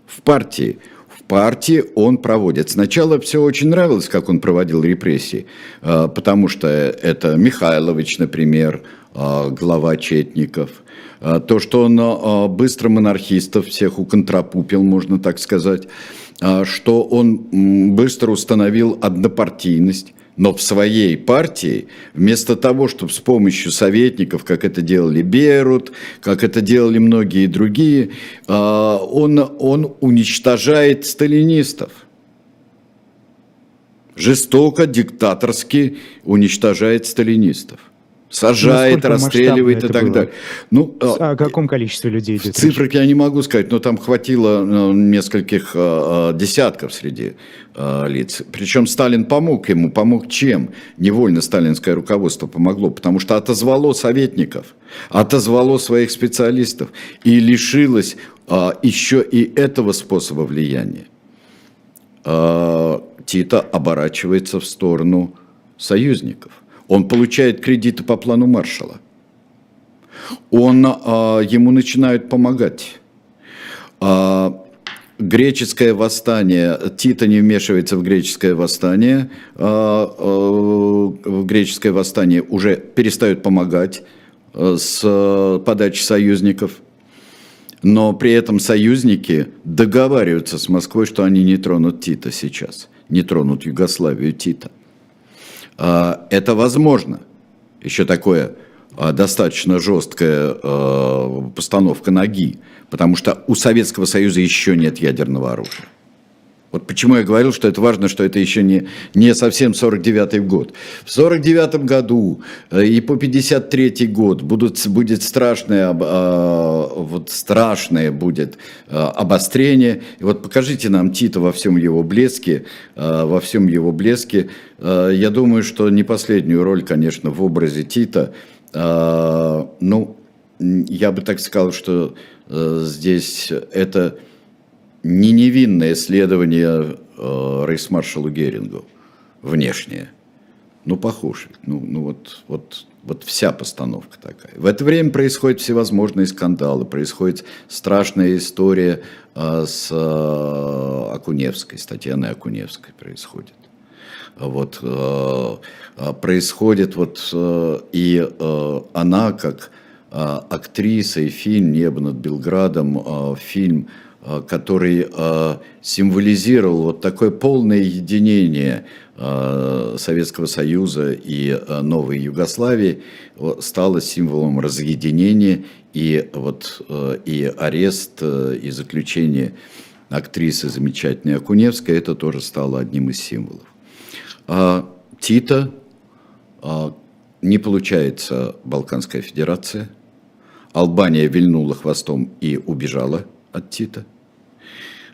В партии. В партии он проводит. Сначала все очень нравилось, как он проводил репрессии, а, потому что это Михайлович, например, а, глава Четников. А, то, что он быстро монархистов всех уконтропупил, можно так сказать, что он быстро установил однопартийность, но в своей партии, вместо того, чтобы с помощью советников, как это делали Берут, как это делали многие другие, а, он, он уничтожает сталинистов. Жестоко, диктаторски уничтожает сталинистов. Сажает, расстреливает и так было? далее. Ну, а, о каком количестве людей идет? Цифры я не могу сказать, но там хватило ну, нескольких а, десятков среди лиц. Причем Сталин помог ему, помог чем? Невольно сталинское руководство помогло, потому что отозвало советников, отозвало своих специалистов и лишилось еще и этого способа влияния. Тита оборачивается в сторону союзников. Он получает кредиты по плану Маршала. Он, а, ему начинают помогать. А, греческое восстание, Тита не вмешивается в греческое восстание, а, в греческое восстание уже перестают помогать с подачи союзников, но при этом союзники договариваются с Москвой, что они не тронут Тита сейчас, не тронут Югославию Тита. А, это возможно. Еще такое а, достаточно жесткая постановка ноги, потому что у Советского Союза еще нет ядерного оружия. Вот почему я говорил, что это важно, что это еще не, не совсем 49-й год. В 49-м году э, и по 53-й год будут, будет страшное, вот страшное будет обострение. И вот покажите нам Тита во всем его блеске, во всем его блеске. Я думаю, что не последнюю роль, конечно, в образе Тита, ну, я бы так сказал, что э, здесь это не невинное следование э, рейхсмаршалу Герингу, внешнее. Ну, похож. Ну, ну вот, вот, вот вся постановка такая. В это время происходят всевозможные скандалы, происходит страшная история э, с э, Акуневской, с Татьяной Акуневской происходит. Вот, э, э происходит вот э, и она как актриса и фильм «Небо над Белградом», фильм который э, символизировал вот такое полное единение э, Советского Союза и новой Югославии, стало символом разъединения и, вот, и арест, и заключение актрисы замечательной Акуневской, это тоже стало одним из символов. А Тита не получается Балканская Федерация, Албания вильнула хвостом и убежала от Тита.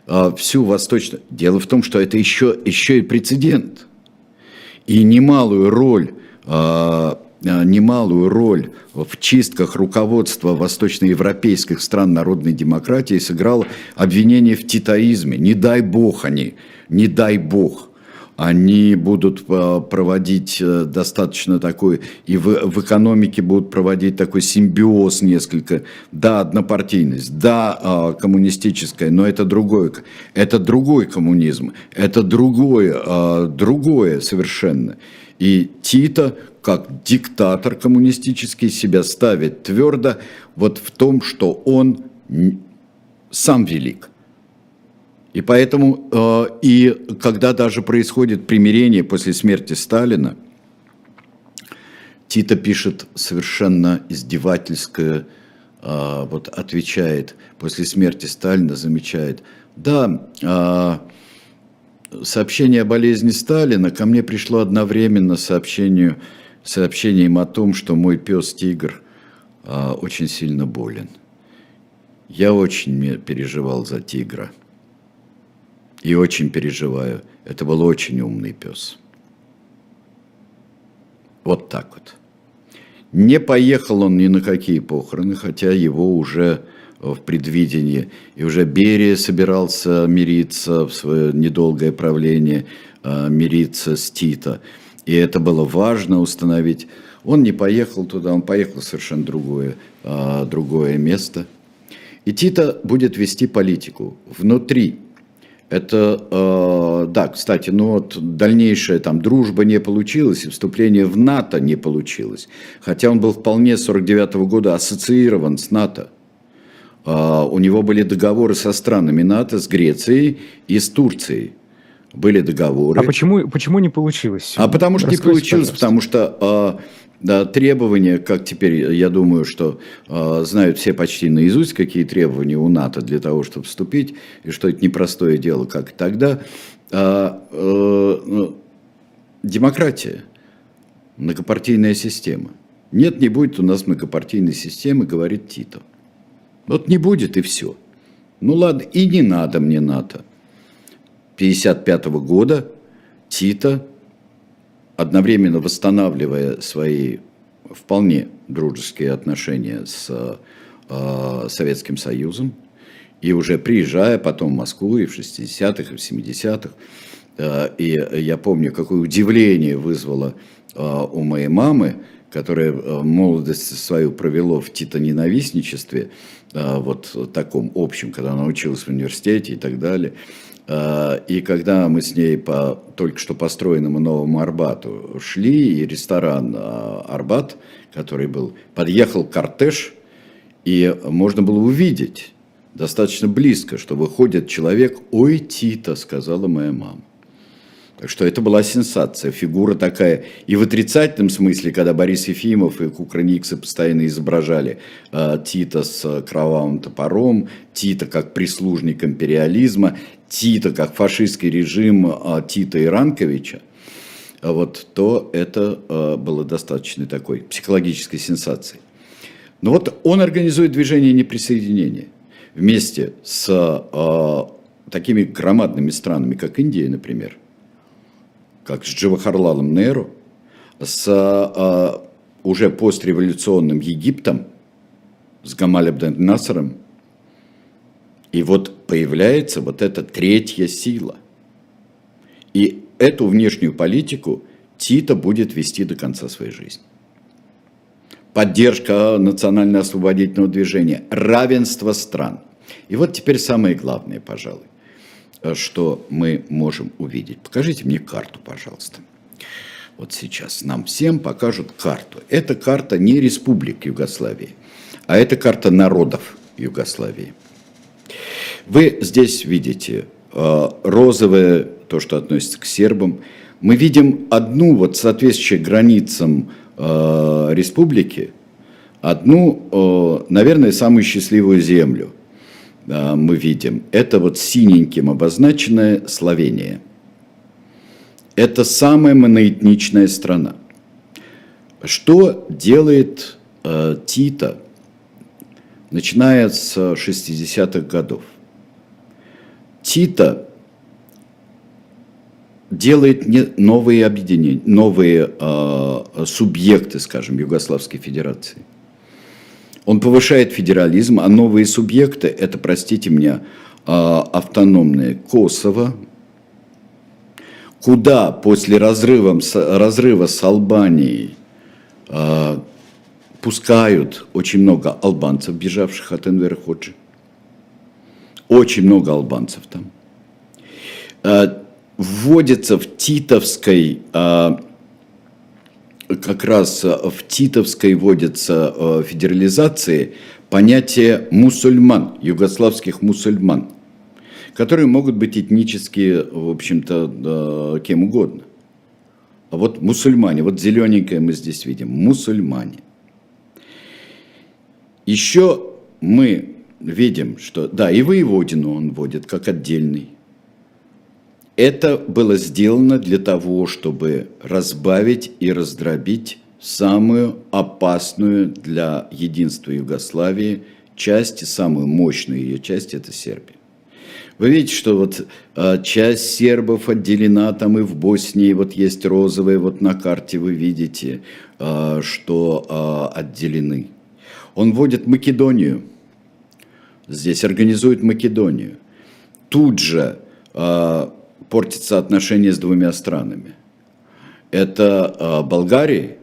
А, всю восточную... Дело в том, что это еще, еще и прецедент. И немалую роль, а, а, немалую роль в чистках руководства восточноевропейских стран народной демократии сыграло обвинение в титаизме. Не дай бог они, не дай бог они будут э, проводить э, достаточно такой, и в, в экономике будут проводить такой симбиоз несколько, да, однопартийность, да, а, коммунистическая, но это другое, это другой коммунизм, это другое, а, другое совершенно. И Тита, как диктатор коммунистический, себя ставит твердо вот в том, что он сам велик – и поэтому, э, и когда даже происходит примирение после смерти Сталина, Тита пишет совершенно издевательское, э, вот отвечает, после смерти Сталина замечает, да, э, сообщение о болезни Сталина ко мне пришло одновременно сообщению, сообщением о том, что мой пес Тигр очень сильно болен. Я очень переживал за Тигра и очень переживаю. Это был очень умный пес. Вот так вот. Не поехал он ни на какие похороны, хотя его уже в предвидении, и уже Берия собирался мириться в свое недолгое правление, а, мириться с Тита. И это было важно установить. Он не поехал туда, он поехал в совершенно другое, а, другое место. И Тита будет вести политику внутри это, э, да, кстати, ну вот дальнейшая там дружба не получилась, и вступление в НАТО не получилось. Хотя он был вполне с 49 -го года ассоциирован с НАТО. Э, у него были договоры со странами НАТО, с Грецией и с Турцией. Были договоры. А почему, почему не получилось? А потому что Раскройте, не получилось, пожалуйста. потому что э, да, требования, как теперь, я думаю, что э, знают все почти наизусть, какие требования у НАТО для того, чтобы вступить, и что это непростое дело, как тогда. А, э, э, демократия, многопартийная система. Нет, не будет у нас многопартийной системы, говорит Тито. Вот не будет и все. Ну ладно, и не надо мне НАТО. 1955 года Тито, одновременно восстанавливая свои вполне дружеские отношения с э, Советским Союзом, и уже приезжая потом в Москву и в 60-х, и в 70-х, э, и я помню, какое удивление вызвало э, у моей мамы, которая э, молодость свою провела в титоненавистничестве, э, вот таком общем, когда она училась в университете и так далее. Э, и когда мы с ней по только что построенному новому Арбату шли, и ресторан Арбат, который был, подъехал кортеж, и можно было увидеть достаточно близко, что выходит человек, ой, Тита, сказала моя мама. Так что это была сенсация, фигура такая. И в отрицательном смысле, когда Борис Ефимов и Кукрыниксы постоянно изображали э, Тита с кровавым топором, Тита как прислужник империализма, Тита как фашистский режим э, Тита Иранковича, вот, то это э, было достаточно такой психологической сенсацией. Но вот он организует движение неприсоединения вместе с такими громадными странами, как Индия, например – как с Джавахарлалом Неру, с а, уже постреволюционным Египтом, с Гамаль Абден Насаром. И вот появляется вот эта третья сила. И эту внешнюю политику Тита будет вести до конца своей жизни. Поддержка национально-освободительного движения, равенство стран. И вот теперь самое главное, пожалуй. Э, что мы можем увидеть. Покажите мне карту, пожалуйста. Вот сейчас нам всем покажут карту. Это карта не республик Югославии, а это карта народов Югославии. Вы здесь видите э, розовое, то, что относится к сербам. Мы видим одну, вот соответствующую границам э, республики, одну, наверное, самую счастливую землю – мы видим, это вот синеньким обозначенное Словения. Это самая моноэтничная страна. Что делает э, Тита, начиная с 60-х годов? Тита делает новые объединения, новые э, субъекты, скажем, Югославской Федерации – он повышает федерализм, а новые субъекты – это, простите меня, а, автономные Косово, куда после разрыва, разрыва с Албанией а, пускают очень много албанцев, бежавших от Энвер Ходжи. Очень много албанцев там. А, вводится в Титовской как раз э, в Титовской вводится э, федерализации понятие мусульман, югославских мусульман, которые могут быть этнически, в общем-то, кем угодно. А вот мусульмане, вот зелененькое мы здесь видим, мусульмане. Еще мы видим, что, да, и воеводину он вводит как отдельный это было сделано для того, чтобы разбавить и раздробить самую опасную для единства Югославии часть, самую мощную ее часть – это Сербия. Вы видите, что вот а, часть сербов отделена там и в Боснии, вот есть розовые, вот на карте вы видите, а, что а, отделены. Он вводит Македонию, здесь организует Македонию. Тут же а, портится отношения с двумя странами. Это э, Болгария,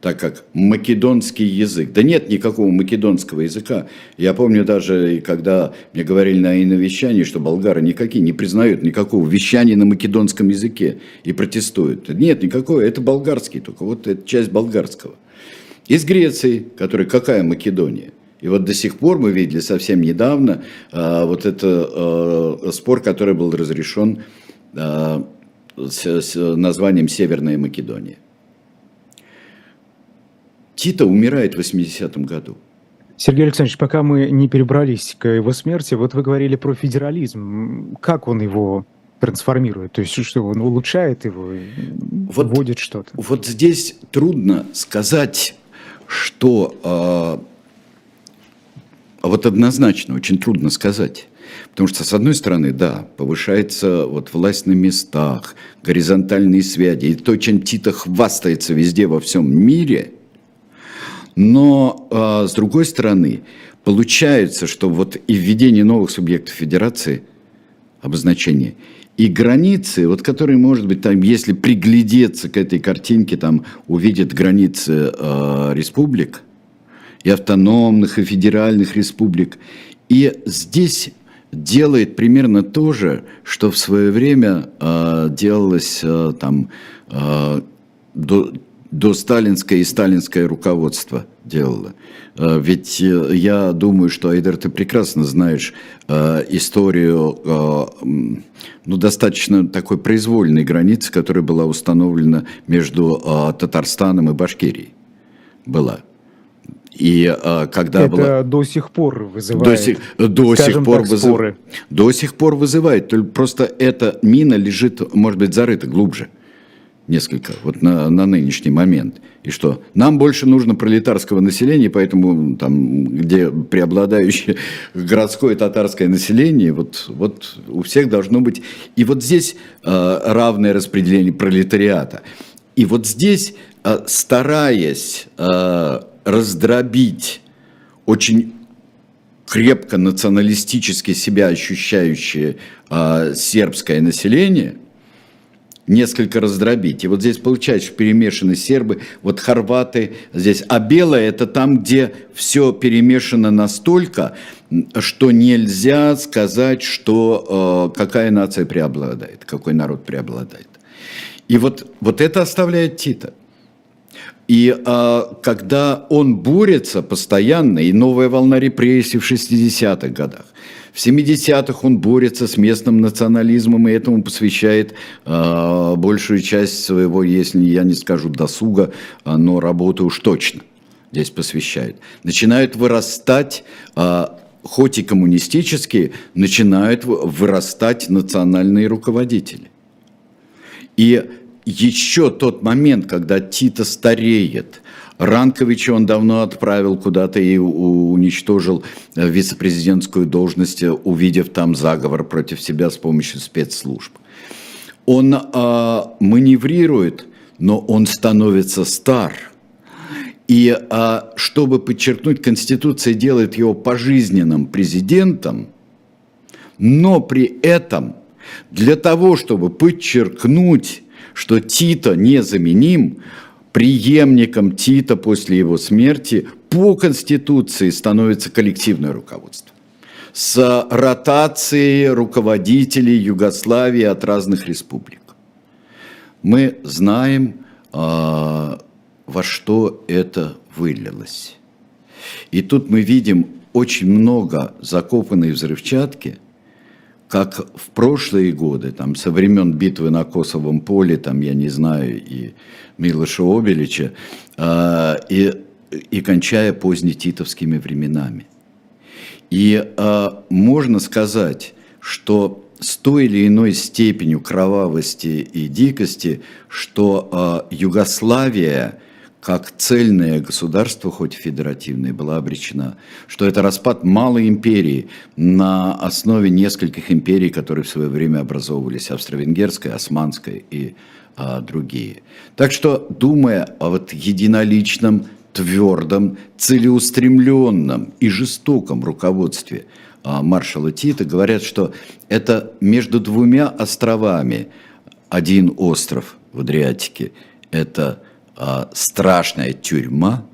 так как македонский язык. Да нет никакого македонского языка. Я помню даже, когда мне говорили на иновещании, что болгары никакие не признают никакого вещания на македонском языке и протестуют. Нет, никакого, это болгарский, только вот это часть болгарского. Из Греции, которая какая Македония? И вот до сих пор мы видели совсем недавно а, вот это а, спор, который был разрешен Э, с, с названием Северная Македония. Тита умирает в 80-м году. Сергей Александрович, пока мы не перебрались к его смерти, вот вы говорили про федерализм. Как он его трансформирует? То есть что, он улучшает его, вот, вводит что-то? Вот здесь трудно сказать, что а, вот однозначно очень трудно сказать. Потому что, с одной стороны, да, повышается вот власть на местах, горизонтальные связи, и то, чем Тита хвастается везде во всем мире, но, э, с другой стороны, получается, что вот и введение новых субъектов федерации, обозначение, и границы, вот которые, может быть, там, если приглядеться к этой картинке, там увидят границы э, республик, и автономных, и федеральных республик. И здесь делает примерно то же, что в свое время э, делалось э, там э, до, до сталинское и сталинское руководство делало. Э, ведь э, я думаю, что, Айдер, ты прекрасно знаешь э, историю э, ну, достаточно такой произвольной границы, которая была установлена между Татарстаном и Башкирией. Была. И а, когда это было... до сих пор вызывает. До сих, до сих пор так, вызыв... споры. До сих пор вызывает. Просто эта мина лежит, может быть, зарыта глубже несколько, вот на, на нынешний момент. И что? Нам больше нужно пролетарского населения, поэтому там, где преобладающее городское татарское население, вот, вот у всех должно быть... И вот здесь э, равное распределение пролетариата. И вот здесь, э, стараясь... Э, раздробить очень крепко националистически себя ощущающее э, сербское население, несколько раздробить. И вот здесь получается, что перемешаны сербы, вот хорваты здесь. А белое это там, где все перемешано настолько, что нельзя сказать, что э, какая нация преобладает, какой народ преобладает. И вот, вот это оставляет Тита. И а, когда он борется постоянно, и новая волна репрессий в 60-х годах, в 70-х он борется с местным национализмом и этому посвящает а, большую часть своего, если я не скажу досуга, а, но работы уж точно здесь посвящает. Начинают вырастать а, хоть и коммунистические, начинают вырастать национальные руководители. И еще тот момент, когда Тита стареет, Ранковича он давно отправил куда-то и уничтожил э, вице-президентскую должность, увидев там заговор против себя с помощью спецслужб. Он э, маневрирует, но он становится стар. И э, чтобы подчеркнуть, Конституция делает его пожизненным президентом, но при этом для того, чтобы подчеркнуть что Тита незаменим, преемником Тита после его смерти по Конституции становится коллективное руководство с ротацией руководителей Югославии от разных республик. Мы знаем, а, во что это вылилось. И тут мы видим очень много закопанной взрывчатки – как в прошлые годы, там, со времен битвы на Косовом поле, там, я не знаю, и Милоша Обелича, э, и, и кончая позднетитовскими временами. И э, можно сказать, что с той или иной степенью кровавости и дикости, что э, Югославия – как цельное государство, хоть федеративное, была обречена, что это распад малой империи на основе нескольких империй, которые в свое время образовывались, австро-венгерская, османская и а, другие. Так что, думая о вот единоличном, твердом, целеустремленном и жестоком руководстве а, маршала Тита, говорят, что это между двумя островами один остров в Адриатике – это а, страшная тюрьма,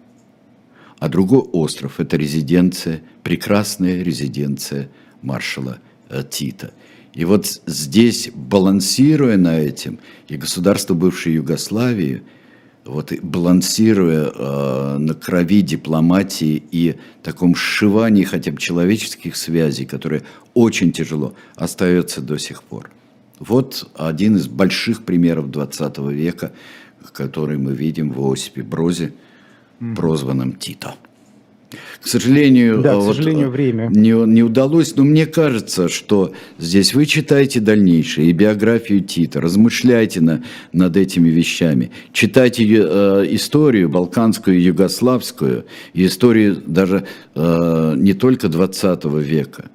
а другой остров – это резиденция, прекрасная резиденция маршала э, Тита. И вот здесь, балансируя на этим, и государство бывшей Югославии, вот балансируя э, на крови дипломатии и таком сшивании хотя бы человеческих связей, которые очень тяжело, остается до сих пор. Вот один из больших примеров 20 века – который мы видим в Осипе Брозе, прозванном Тито. К сожалению, да, к сожалению время. Не, не удалось, но мне кажется, что здесь вы читаете дальнейшее и биографию Тита, размышляйте на, над этими вещами, читайте э, историю балканскую, югославскую, и историю даже э, не только 20 века.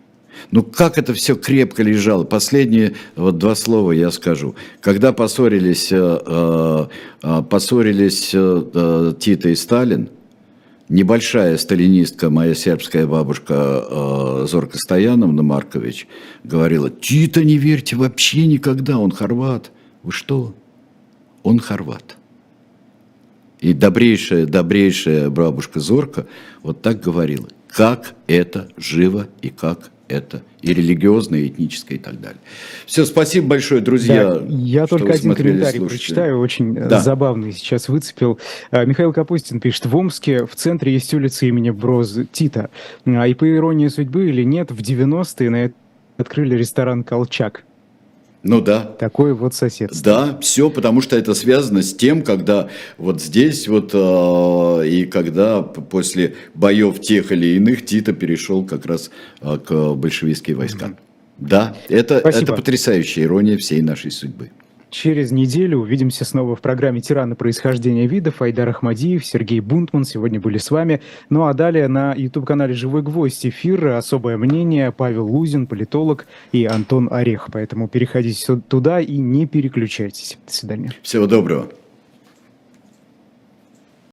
Ну как это все крепко лежало? Последние вот два слова я скажу. Когда поссорились, э, э, поссорились э, Тита и Сталин, небольшая сталинистка, моя сербская бабушка Зорка Стояновна Маркович, говорила, Тита не верьте вообще никогда, он хорват. Вы что? Он хорват. И добрейшая, добрейшая бабушка Зорка вот так говорила, как это живо и как это и религиозное, и этническое, и так далее. Все, спасибо большое, друзья. Да, я только один комментарий слушайте. прочитаю, очень э, да. забавный сейчас выцепил. А, Михаил Капустин пишет, в Омске в центре есть улица имени Броз Тита. А, и по иронии судьбы или нет, в 90-е на это открыли ресторан «Колчак». Ну да. Такое вот соседство. Да, все, потому что это связано с тем, когда вот здесь вот э, и когда после боев тех или иных Тита перешел как раз э, к большевистским войскам. Mm-hmm. Да, это, это потрясающая ирония всей нашей судьбы. Через неделю увидимся снова в программе «Тираны происхождения видов». Айдар Ахмадиев, Сергей Бунтман сегодня были с вами. Ну а далее на YouTube-канале «Живой гвоздь» эфир «Особое мнение», Павел Лузин, политолог и Антон Орех. Поэтому переходите туда и не переключайтесь. До свидания. Всего доброго.